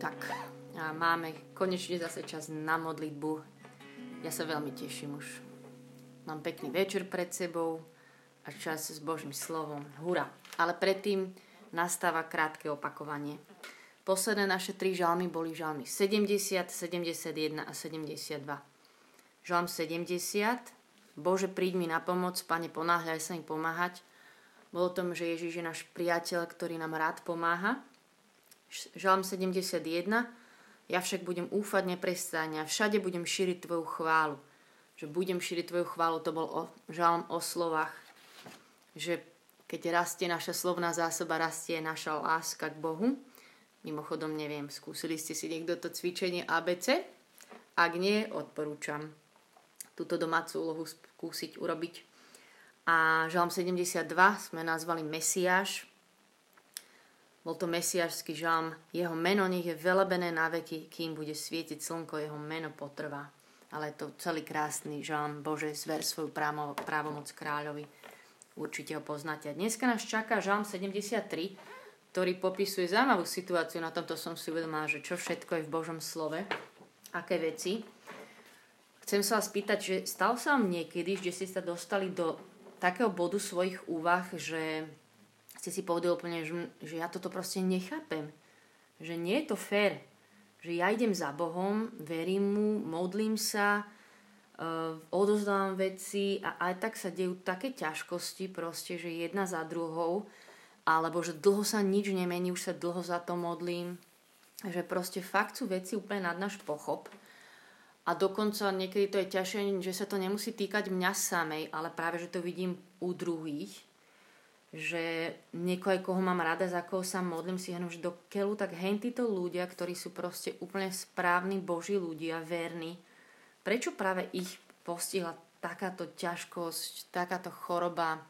Tak, a máme konečne zase čas na modlitbu. Ja sa veľmi teším už. Mám pekný večer pred sebou a čas s Božím slovom. Hura. Ale predtým nastáva krátke opakovanie. Posledné naše tri žalmy boli žalmy 70, 71 a 72. Žalm 70. Bože, príď mi na pomoc, Pane, ponáhľaj sa mi pomáhať. Bolo o tom, že Ježiš je náš priateľ, ktorý nám rád pomáha. Žalm 71. Ja však budem úfať neprestáne a všade budem šíriť Tvoju chválu. Že budem šíriť Tvoju chválu, to bol o, žalm o slovách. Že keď rastie naša slovná zásoba, rastie naša láska k Bohu. Mimochodom, neviem, skúsili ste si niekto to cvičenie ABC? Ak nie, odporúčam túto domácu úlohu skúsiť urobiť. A žalm 72 sme nazvali Mesiáš, bol to mesiašský žalm. Jeho meno nech je velebené na veky, kým bude svietiť slnko, jeho meno potrvá. Ale to celý krásny žalm. Bože, zver svoju právo, právomoc kráľovi. Určite ho poznáte. A dneska nás čaká žalm 73, ktorý popisuje zaujímavú situáciu. Na tomto som si uvedomila, že čo všetko je v Božom slove. Aké veci. Chcem sa vás pýtať, že stal sa vám niekedy, že ste sa dostali do takého bodu svojich úvah, že ste si povedali úplne, že, že ja toto proste nechápem. Že nie je to fér. Že ja idem za Bohom, verím mu, modlím sa, uh, odozdávam veci a aj tak sa dejú také ťažkosti proste, že jedna za druhou, alebo že dlho sa nič nemení, už sa dlho za to modlím. Že proste fakt sú veci úplne nad náš pochop. A dokonca niekedy to je ťažšie, že sa to nemusí týkať mňa samej, ale práve, že to vidím u druhých že niekoho, koho mám rada, za koho sa modlím, si hovorím, že do keľu, tak hen títo ľudia, ktorí sú proste úplne správni Boží ľudia, verní, prečo práve ich postihla takáto ťažkosť, takáto choroba,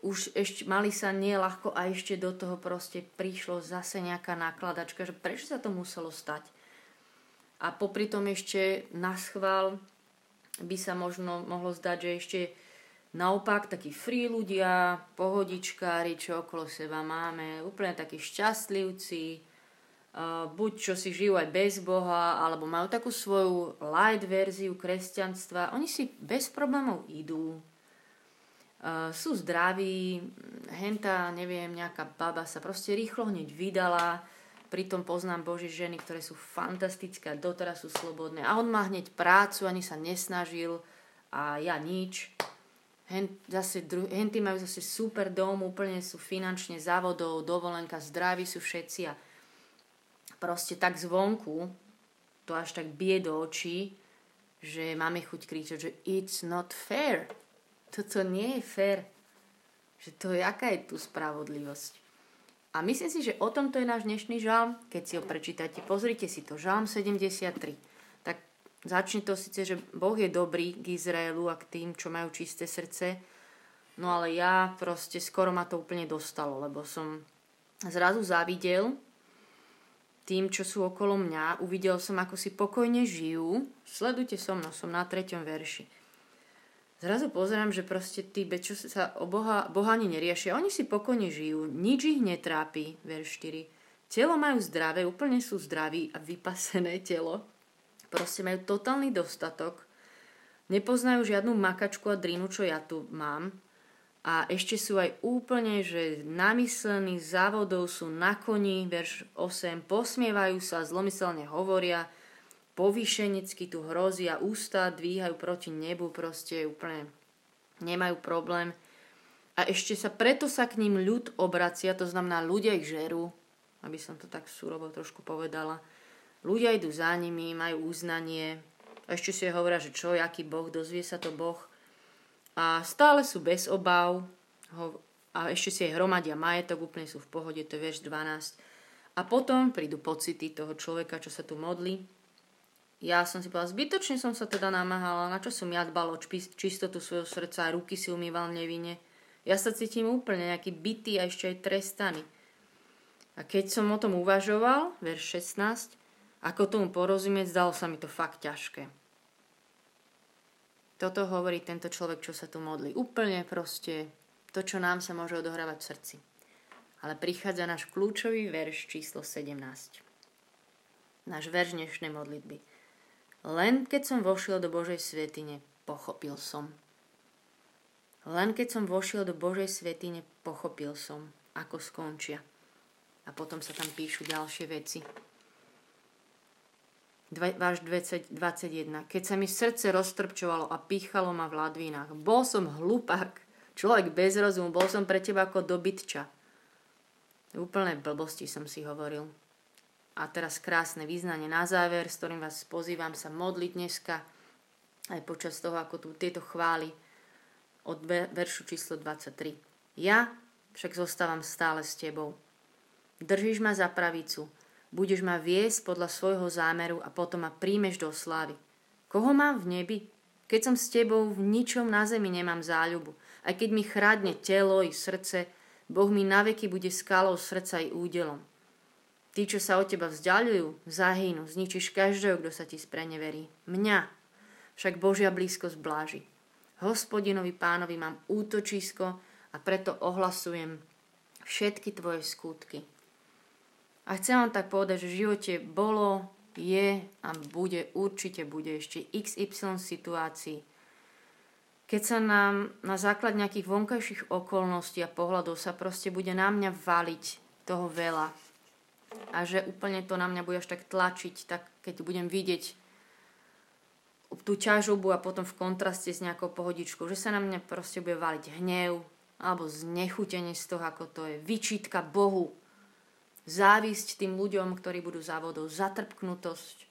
už ešte mali sa nie ľahko a ešte do toho proste prišlo zase nejaká nákladačka, že prečo sa to muselo stať. A popri tom ešte na schvál by sa možno mohlo zdať, že ešte Naopak, takí free ľudia, pohodičkári, čo okolo seba máme, úplne takí šťastlivci, buď čo si žijú aj bez Boha, alebo majú takú svoju light verziu kresťanstva. Oni si bez problémov idú, sú zdraví, henta, neviem, nejaká baba sa proste rýchlo hneď vydala, pritom poznám Boží ženy, ktoré sú fantastické a doteraz sú slobodné. A on má hneď prácu, ani sa nesnažil a ja nič hen, zase dru, henty majú zase super dom, úplne sú finančne závodov, dovolenka, zdraví sú všetci a proste tak zvonku to až tak bie do očí, že máme chuť kričať, že it's not fair. Toto nie je fair. Že to je, aká je tu spravodlivosť. A myslím si, že o tomto je náš dnešný žalm, keď si ho prečítate. Pozrite si to, žalm 73. Začne to síce, že Boh je dobrý k Izraelu a k tým, čo majú čisté srdce, no ale ja proste skoro ma to úplne dostalo, lebo som zrazu zavidel tým, čo sú okolo mňa, uvidel som, ako si pokojne žijú. Sledujte so mnou, som na treťom verši. Zrazu pozerám, že proste tí, čo sa o Boha, Boha ani neriešia, oni si pokojne žijú, nič ich netrápi, verš 4. Telo majú zdravé, úplne sú zdraví a vypasené telo, Proste majú totálny dostatok. Nepoznajú žiadnu makačku a drinu, čo ja tu mám. A ešte sú aj úplne, že namyslení závodov sú na koni, verš 8, posmievajú sa, zlomyselne hovoria, povýšenecky tu hrozia, ústa dvíhajú proti nebu, proste úplne nemajú problém. A ešte sa, preto sa k ním ľud obracia, to znamená ľudia ich žerú, aby som to tak surovo trošku povedala. Ľudia idú za nimi, majú uznanie, ešte si hovoria, že čo, aký Boh, dozvie sa to Boh. A stále sú bez obav a ešte si aj hromadia majetok, úplne sú v pohode, to je verš 12. A potom prídu pocity toho človeka, čo sa tu modlí. Ja som si povedala, zbytočne som sa teda namáhala, na čo som ja dbal o čistotu svojho srdca a ruky si umýval nevine. Ja sa cítim úplne nejaký bytý a ešte aj trestaný. A keď som o tom uvažoval, verš 16, ako tomu porozumieť, zdalo sa mi to fakt ťažké. Toto hovorí tento človek, čo sa tu modlí. Úplne proste to, čo nám sa môže odohrávať v srdci. Ale prichádza náš kľúčový verš číslo 17. náš verš dnešnej modlitby. Len keď som vošiel do Božej svetine, pochopil som. Len keď som vošiel do Božej svetine, pochopil som, ako skončia. A potom sa tam píšu ďalšie veci. Váš 21. Keď sa mi srdce roztrpčovalo a pýchalo ma v ladvinách, bol som hlupák, človek bez rozumu, bol som pre teba ako dobytča. Úplné blbosti som si hovoril. A teraz krásne význanie na záver, s ktorým vás pozývam sa modliť dneska, aj počas toho, ako tu tieto chvály od veršu číslo 23. Ja však zostávam stále s tebou. Držíš ma za pravicu, budeš ma viesť podľa svojho zámeru a potom ma príjmeš do slávy. Koho mám v nebi? Keď som s tebou, v ničom na zemi nemám záľubu. Aj keď mi chradne telo i srdce, Boh mi naveky bude skalou srdca i údelom. Tí, čo sa od teba vzdialujú, zahynú, zničíš každého, kto sa ti spreneverí. Mňa však Božia blízkosť bláži. Hospodinovi pánovi mám útočisko a preto ohlasujem všetky tvoje skutky. A chcem vám tak povedať, že v živote bolo, je a bude, určite bude ešte XY situácií, keď sa nám na základ nejakých vonkajších okolností a pohľadov sa proste bude na mňa valiť toho veľa, a že úplne to na mňa bude až tak tlačiť, tak keď budem vidieť tú ťažobu a potom v kontraste s nejakou pohodičkou, že sa na mňa proste bude valiť hnev alebo znechutenie z toho, ako to je, vyčítka Bohu, závisť tým ľuďom, ktorí budú závodou, zatrpknutosť.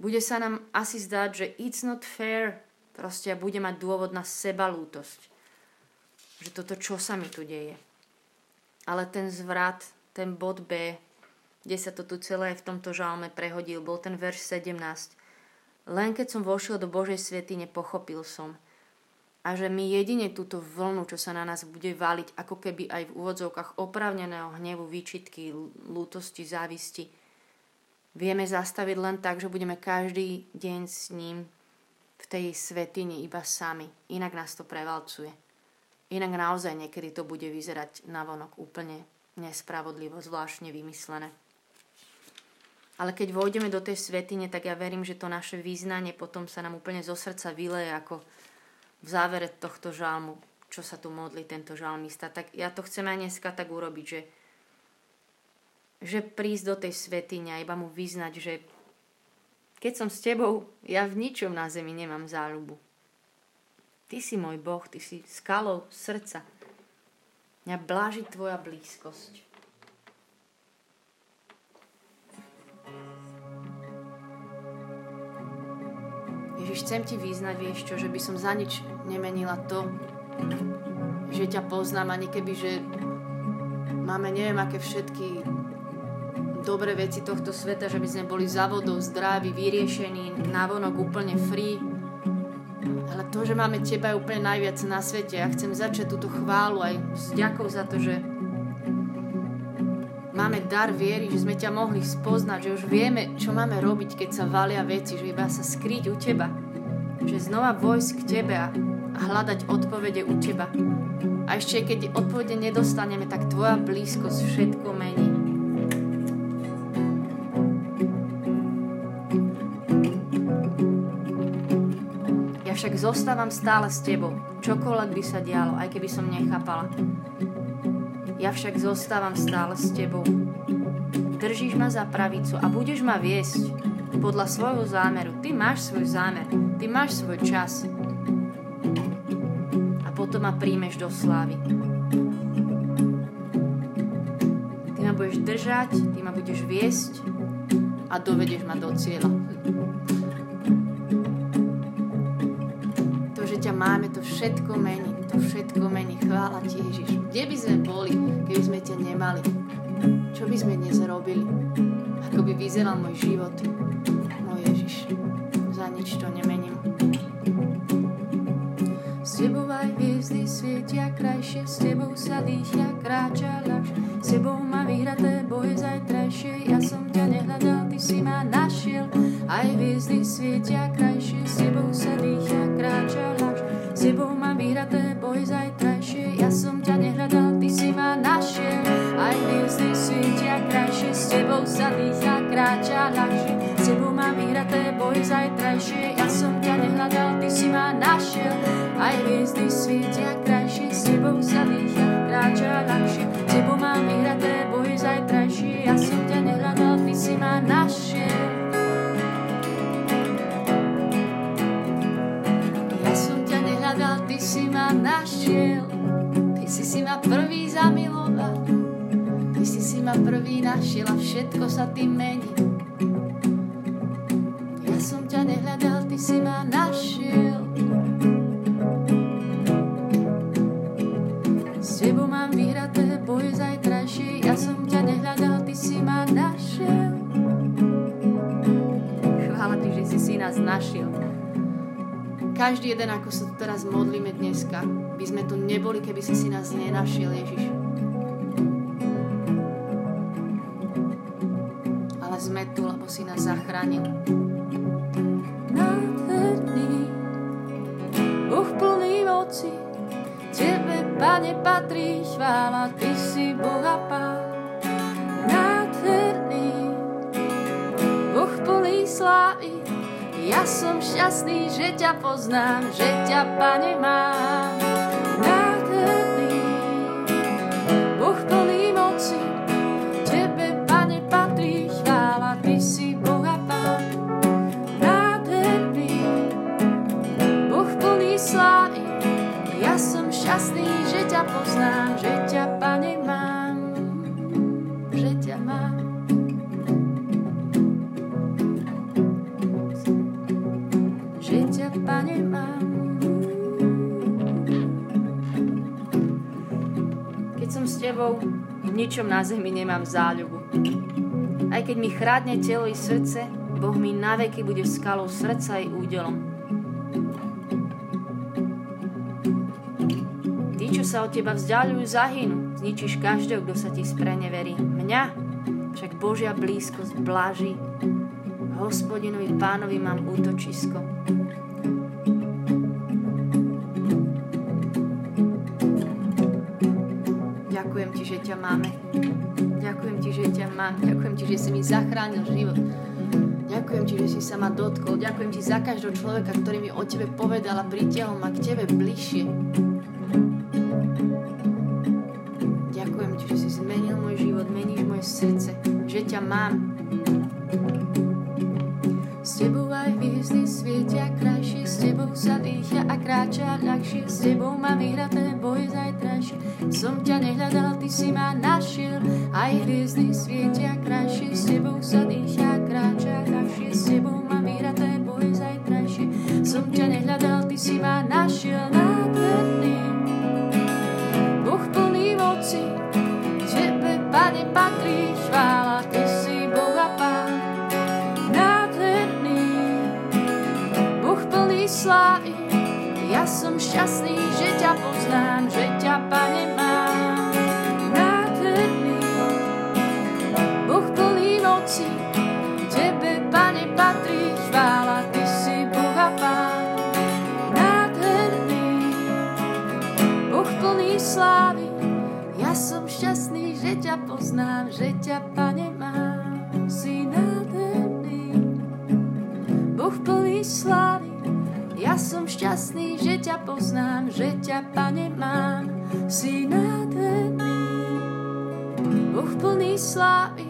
Bude sa nám asi zdať, že it's not fair, proste bude mať dôvod na sebalútosť. Že toto, čo sa mi tu deje. Ale ten zvrat, ten bod B, kde sa to tu celé v tomto žalme prehodil, bol ten verš 17. Len keď som vošiel do Božej svetine, pochopil som. A že my jedine túto vlnu, čo sa na nás bude váliť, ako keby aj v úvodzovkách opravneného hnevu, výčitky, lútosti, závisti, vieme zastaviť len tak, že budeme každý deň s ním v tej svetine iba sami. Inak nás to prevalcuje. Inak naozaj niekedy to bude vyzerať navonok úplne nespravodlivo, zvláštne vymyslené. Ale keď vojdeme do tej svetine, tak ja verím, že to naše význanie potom sa nám úplne zo srdca vyleje ako v závere tohto žalmu, čo sa tu modlí tento žalmista. Tak ja to chcem aj dneska tak urobiť, že, že prísť do tej svetine iba mu vyznať, že keď som s tebou, ja v ničom na zemi nemám záľubu. Ty si môj Boh, ty si skalou srdca. Mňa bláži tvoja blízkosť. Ježiš, chcem ti význať, vieš čo, že by som za nič nemenila to, že ťa poznám, ani keby, že máme neviem aké všetky dobré veci tohto sveta, že by sme boli závodov, zdraví, vyriešení, navonok úplne free, ale to, že máme teba je úplne najviac na svete. Ja chcem začať túto chválu aj s ďakou za to, že máme dar viery, že sme ťa mohli spoznať, že už vieme, čo máme robiť, keď sa valia veci, že iba sa skryť u teba. Že znova vojsť k tebe a, hľadať odpovede u teba. A ešte keď odpovede nedostaneme, tak tvoja blízkosť všetko mení. však zostávam stále s tebou, čokoľvek by sa dialo, aj keby som nechápala. Ja však zostávam stále s tebou. Držíš ma za pravicu a budeš ma viesť podľa svojho zámeru. Ty máš svoj zámer, ty máš svoj čas. A potom ma príjmeš do slávy. Ty ma budeš držať, ty ma budeš viesť a dovedeš ma do cieľa. ťa máme, to všetko mení, to všetko mení. Chvála ti, Ježiš. Kde by sme boli, keby sme ťa nemali? Čo by sme dnes robili? Ako by vyzeral môj život? Môj Ježiš, za nič to nemením. S tebou aj hviezdy svietia krajšie, s tebou sa dýchia, kráča ľahšie. S tebou má vyhraté Aj hviezdy svietia krajšie, s tebou sa dýcha, kráča ľahšie. S tebou mám vyhraté boj zajtrajšie, ja som ťa nehľadal, ty si ma našiel. Ja som ty si ma našiel. Ty si si ma prvý zamiloval. Ty si si ma prvý našiel a všetko sa tým mení. Ja som ťa nehľadal, ty si ma našiel. Našiel. Každý jeden, ako sa tu teraz modlíme dneska, by sme tu neboli, keby si si nás nenašiel, Ježiš. Ale sme tu, lebo si nás zachránil. nádherný, Boh plný moci, Tebe, Pane, patrí chvála, Ty si Boh a Pán. Ja som šťastný, že ťa poznám, že ťa, Pane, mám. Nádherný, Boh plný moci, Tebe, Pane, patrí chvála, Ty si Boh a Pán. Nádherný, Boh plný slávy, ja som šťastný, že ťa poznám, že Tebou, v ničom na zemi nemám záľubu. Aj keď mi chrádne telo i srdce, Boh mi naveky bude skalou srdca i údelom. Tí, čo sa od Teba vzdialujú, zahynú. Zničíš každého, kto sa Ti spreneverí. Mňa však Božia blízkosť bláži. Hospodinovi pánovi mám útočisko. Ďakujem ti, že ťa máme. Ďakujem ti, že ťa mám. Ďakujem ti, že si mi zachránil život. Ďakujem ti, že si sa ma dotkol. Ďakujem ti za každého človeka, ktorý mi o tebe povedal a pritiahol ma k tebe bližšie. Ďakujem ti, že si zmenil môj život, meníš moje srdce, že ťa mám. Kráča ľahšie, s tebou mám vyhraté boj zajtrajšie. Som ťa nehľadal, ty si ma našiel, aj hviezdy svietia Boh plný slávy, ja som šťastný, že ťa poznám, že ťa, Pane, mám. Si nádherný, Boh plný slávy,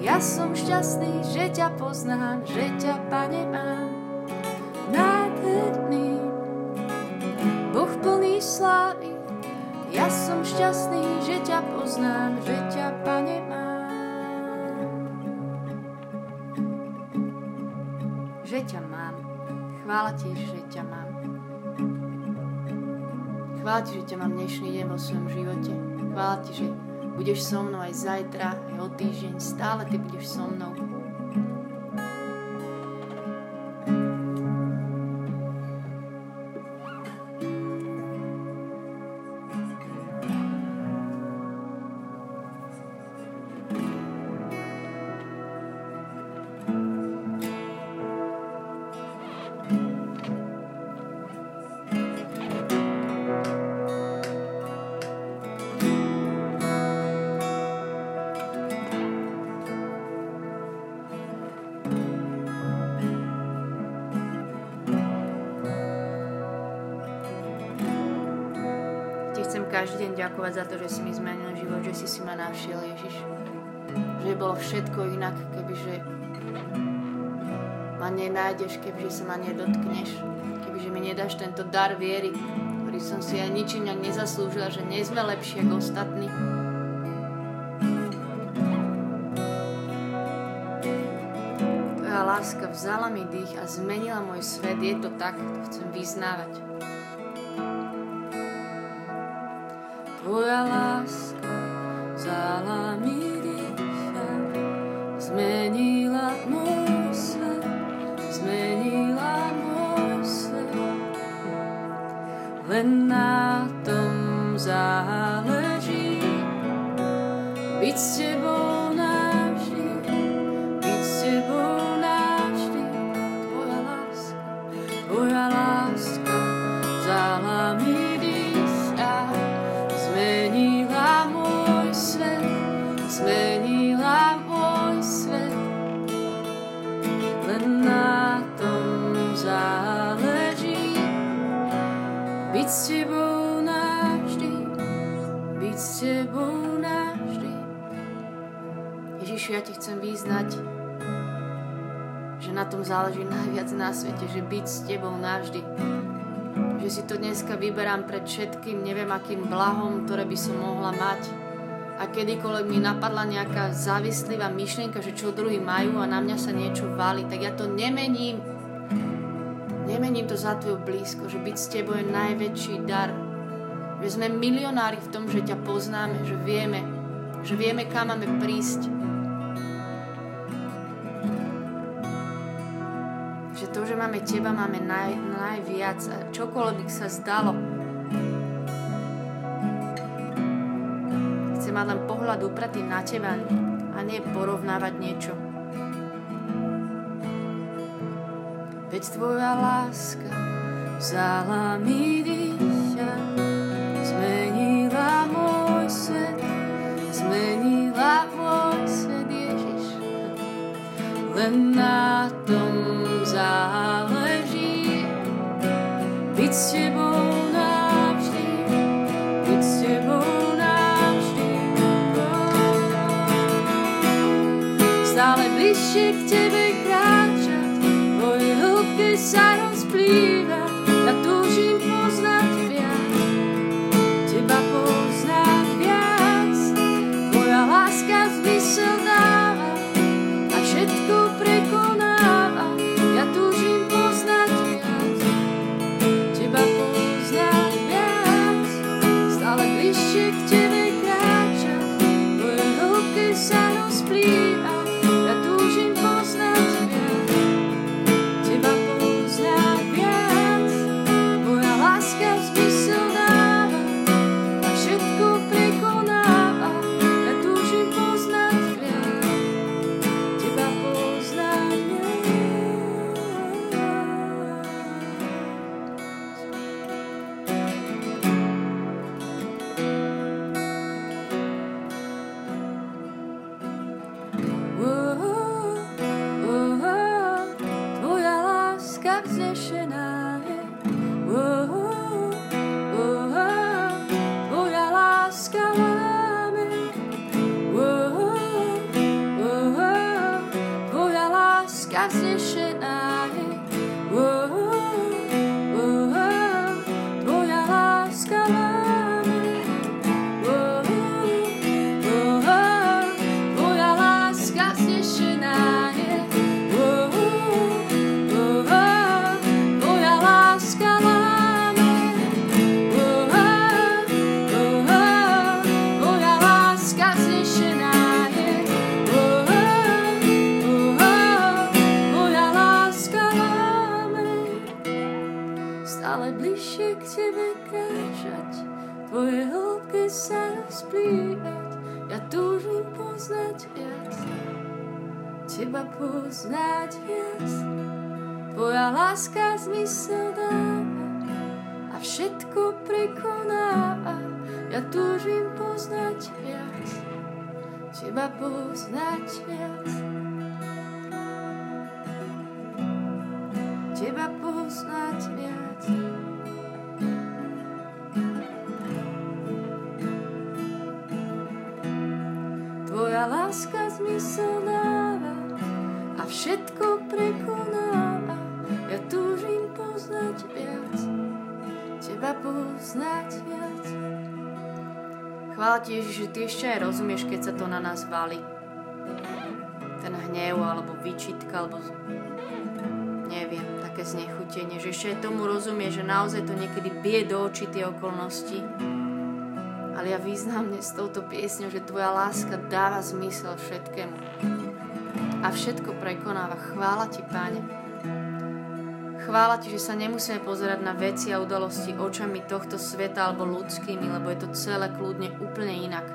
ja som šťastný, že ťa poznám, že ťa, Pane, mám. Nádherný, Boh plný slávy, ja som šťastný, že ťa poznám, že ťa, Pane, Chvála ti, že ťa mám. Chvála ti, že ťa mám dnešný deň vo svojom živote. Chvála ti, že budeš so mnou aj zajtra, aj o týždeň. Stále ty budeš so mnou. Každý deň ďakovať za to, že si mi zmenil život, že si si ma našiel, Ježiš. Že bolo všetko inak, kebyže ma nenájdeš, kebyže sa ma nedotkneš, kebyže mi nedáš tento dar viery, ktorý som si aj ničím nezaslúžila, že nie sme lepší ako ostatní. Láska vzala mi dých a zmenila môj svet. Je to tak, to chcem vyznávať. Tvoja láska vzala mi dých a zmenila môj svet. Zmenila môj svet. Len na tom záleží byť s tebou ti chcem vyznať, že na tom záleží najviac na svete, že byť s tebou navždy. Že si to dneska vyberám pred všetkým, neviem akým blahom, ktoré by som mohla mať. A kedykoľvek mi napadla nejaká závislivá myšlienka, že čo druhý majú a na mňa sa niečo valí, tak ja to nemením. Nemením to za tvoju blízko, že byť s tebou je najväčší dar. Že sme milionári v tom, že ťa poznáme, že vieme, že vieme, kam máme prísť. Že to, že máme teba, máme naj, najviac. A čokoľvek sa zdalo. Chcem mať len pohľad upratý na teba a nie porovnávať niečo. Veď tvoja láska vzala mi dých a zmenila môj svet, zmenila môj svet, Ježiš. Len na byť s poznať viac. Tvoja láska zmysel dáva a všetko prekonáva, ja túžim poznať viac, teba poznať viac. Teba poznať viac. Poznať viac. Chvála ti, Ježiš, že ty ešte aj rozumieš, keď sa to na nás valí. Ten hnev, alebo výčitka, alebo neviem, také znechutenie, že ešte aj tomu rozumie, že naozaj to niekedy bije do očí tie okolnosti. Ale ja význam dnes s touto piesňou, že tvoja láska dáva zmysel všetkému. A všetko prekonáva. Chvála ti, Páne. Chvála ti, že sa nemusíme pozerať na veci a udalosti očami tohto sveta alebo ľudskými, lebo je to celé kľudne úplne inak.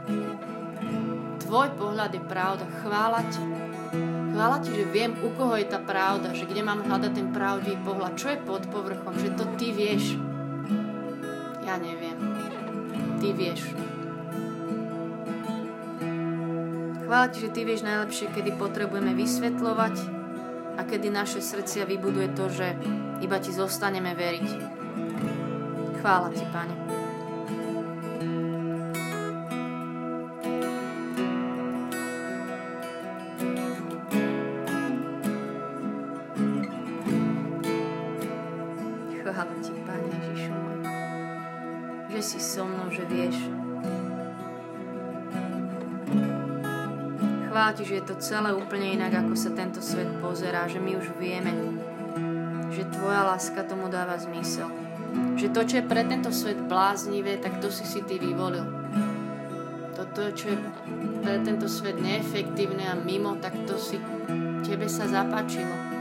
Tvoj pohľad je pravda. Chvála ti. Chvála ti, že viem, u koho je tá pravda, že kde mám hľadať ten pravdivý pohľad, čo je pod povrchom, že to ty vieš. Ja neviem. Ty vieš. Chvála ti, že ty vieš najlepšie, kedy potrebujeme vysvetľovať a kedy naše srdcia vybuduje to, že iba ti zostaneme veriť. Chvála ti, Pane. chvála ti, že je to celé úplne inak, ako sa tento svet pozerá, že my už vieme, že tvoja láska tomu dáva zmysel. Že to, čo je pre tento svet bláznivé, tak to si si ty vyvolil. Toto, čo je pre tento svet neefektívne a mimo, tak to si tebe sa zapáčilo.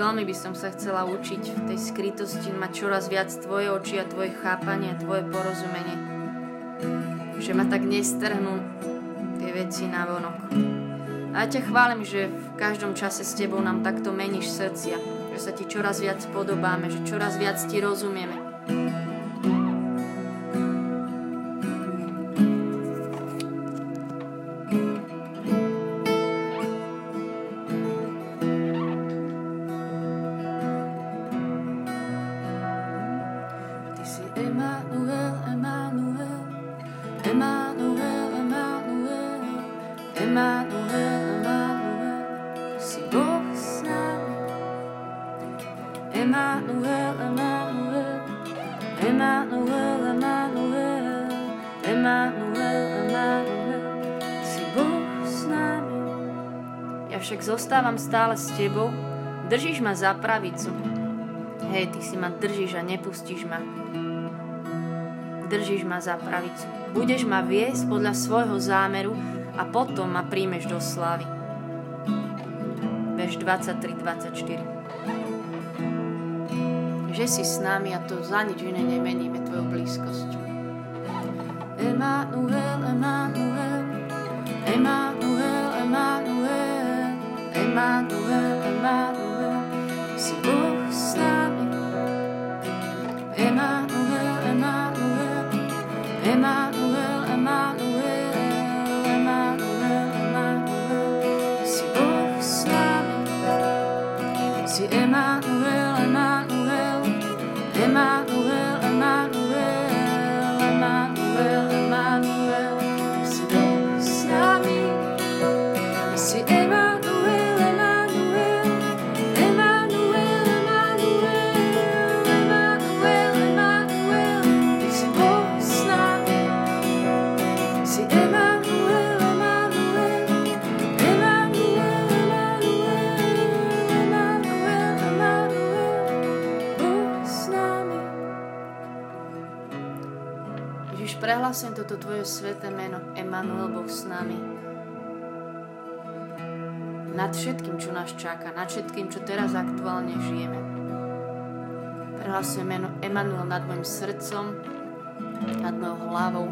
veľmi by som sa chcela učiť v tej skrytosti mať čoraz viac tvoje oči a tvoje chápanie a tvoje porozumenie. Že ma tak nestrhnú tie veci na vonok. A ja ťa chválim, že v každom čase s tebou nám takto meníš srdcia, že sa ti čoraz viac podobáme, že čoraz viac ti rozumieme. Zostávam stále s tebou, držíš ma za pravicu. Hej, ty si ma držíš a nepustíš ma. Držíš ma za pravicu. Budeš ma viesť podľa svojho zámeru a potom ma príjmeš do slávy. Verš 23-24 Že si s nami a to za nič iné nemeníme tvoju blízkosť. Emanuel, Emanuel, Emanuel. Emmanuel, prehlasujem toto Tvoje sveté meno, Emanuel, Boh s nami. Nad všetkým, čo nás čaká, nad všetkým, čo teraz aktuálne žijeme. Prehlasujem meno Emanuel nad mojim srdcom, nad mojou hlavou,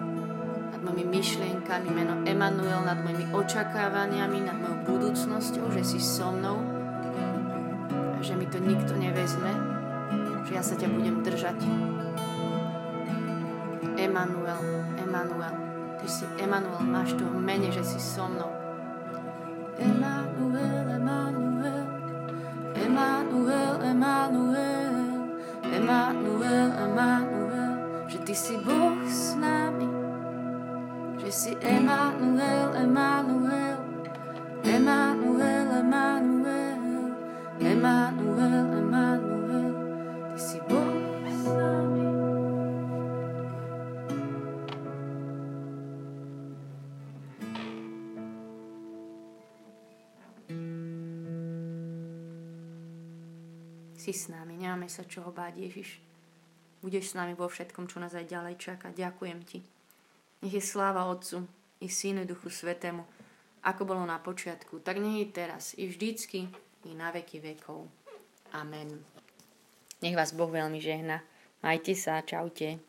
nad mojimi myšlienkami, meno Emanuel nad mojimi očakávaniami, nad mojou budúcnosťou, že si so mnou a že mi to nikto nevezme, že ja sa ťa budem držať. Emanuel, Emanuel. Ty si Emanuel, máš to mene, že si so mnou. Emanuel, Emanuel, Emanuel, Emanuel, Emanuel, Emanuel, že Ty si Boh s nami, že si Emanuel, Emanuel, Emanuel, Emanuel, Emanuel, Si s nami, nemáme sa čoho báť, Ježiš. Budeš s nami vo všetkom, čo nás aj ďalej čaká. Ďakujem Ti. Nech je sláva Otcu i Synu Duchu Svetému, ako bolo na počiatku, tak nech je teraz, i vždycky, i na veky vekov. Amen. Nech vás Boh veľmi žehna. Majte sa, čaute.